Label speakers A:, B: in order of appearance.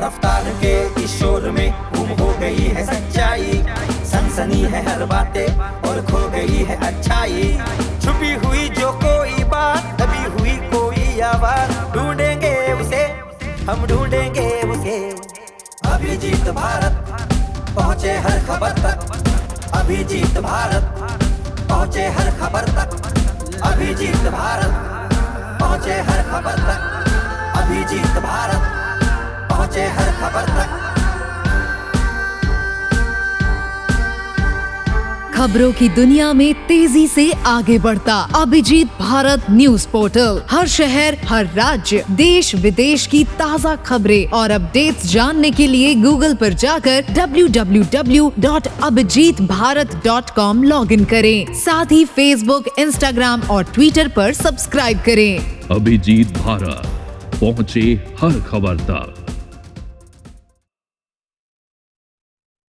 A: रफ्तार के इस शोर में गुम हो गई है सच्चाई। सनसनी है हर बातें और खो गई है अच्छाई। छुपी हुई जो कोई बात, दबी हुई कोई आवाज़। ढूंढेंगे उसे, हम ढूंढेंगे उसे। अभिजीत भारत पहुँचे हर खबर तक। अभिजीत भारत पहुँचे हर खबर तक। अभिजीत भारत पहुँचे हर खबर तक।
B: खबरों की दुनिया में तेज़ी से आगे बढ़ता। Abhijit Bharat news portal. हर शहर, हर राज्य, देश विदेश की ताज़ा खबरें और अपडेट्स जानने के लिए गूगल पर जाकर www.abhijitbharat.com लॉगिन करें। साथ ही फेसबुक इंस्टाग्राम और ट्विटर पर सब्सक्राइब करें।
C: अभिजीत भारत, पहुँचे हर खबर तक।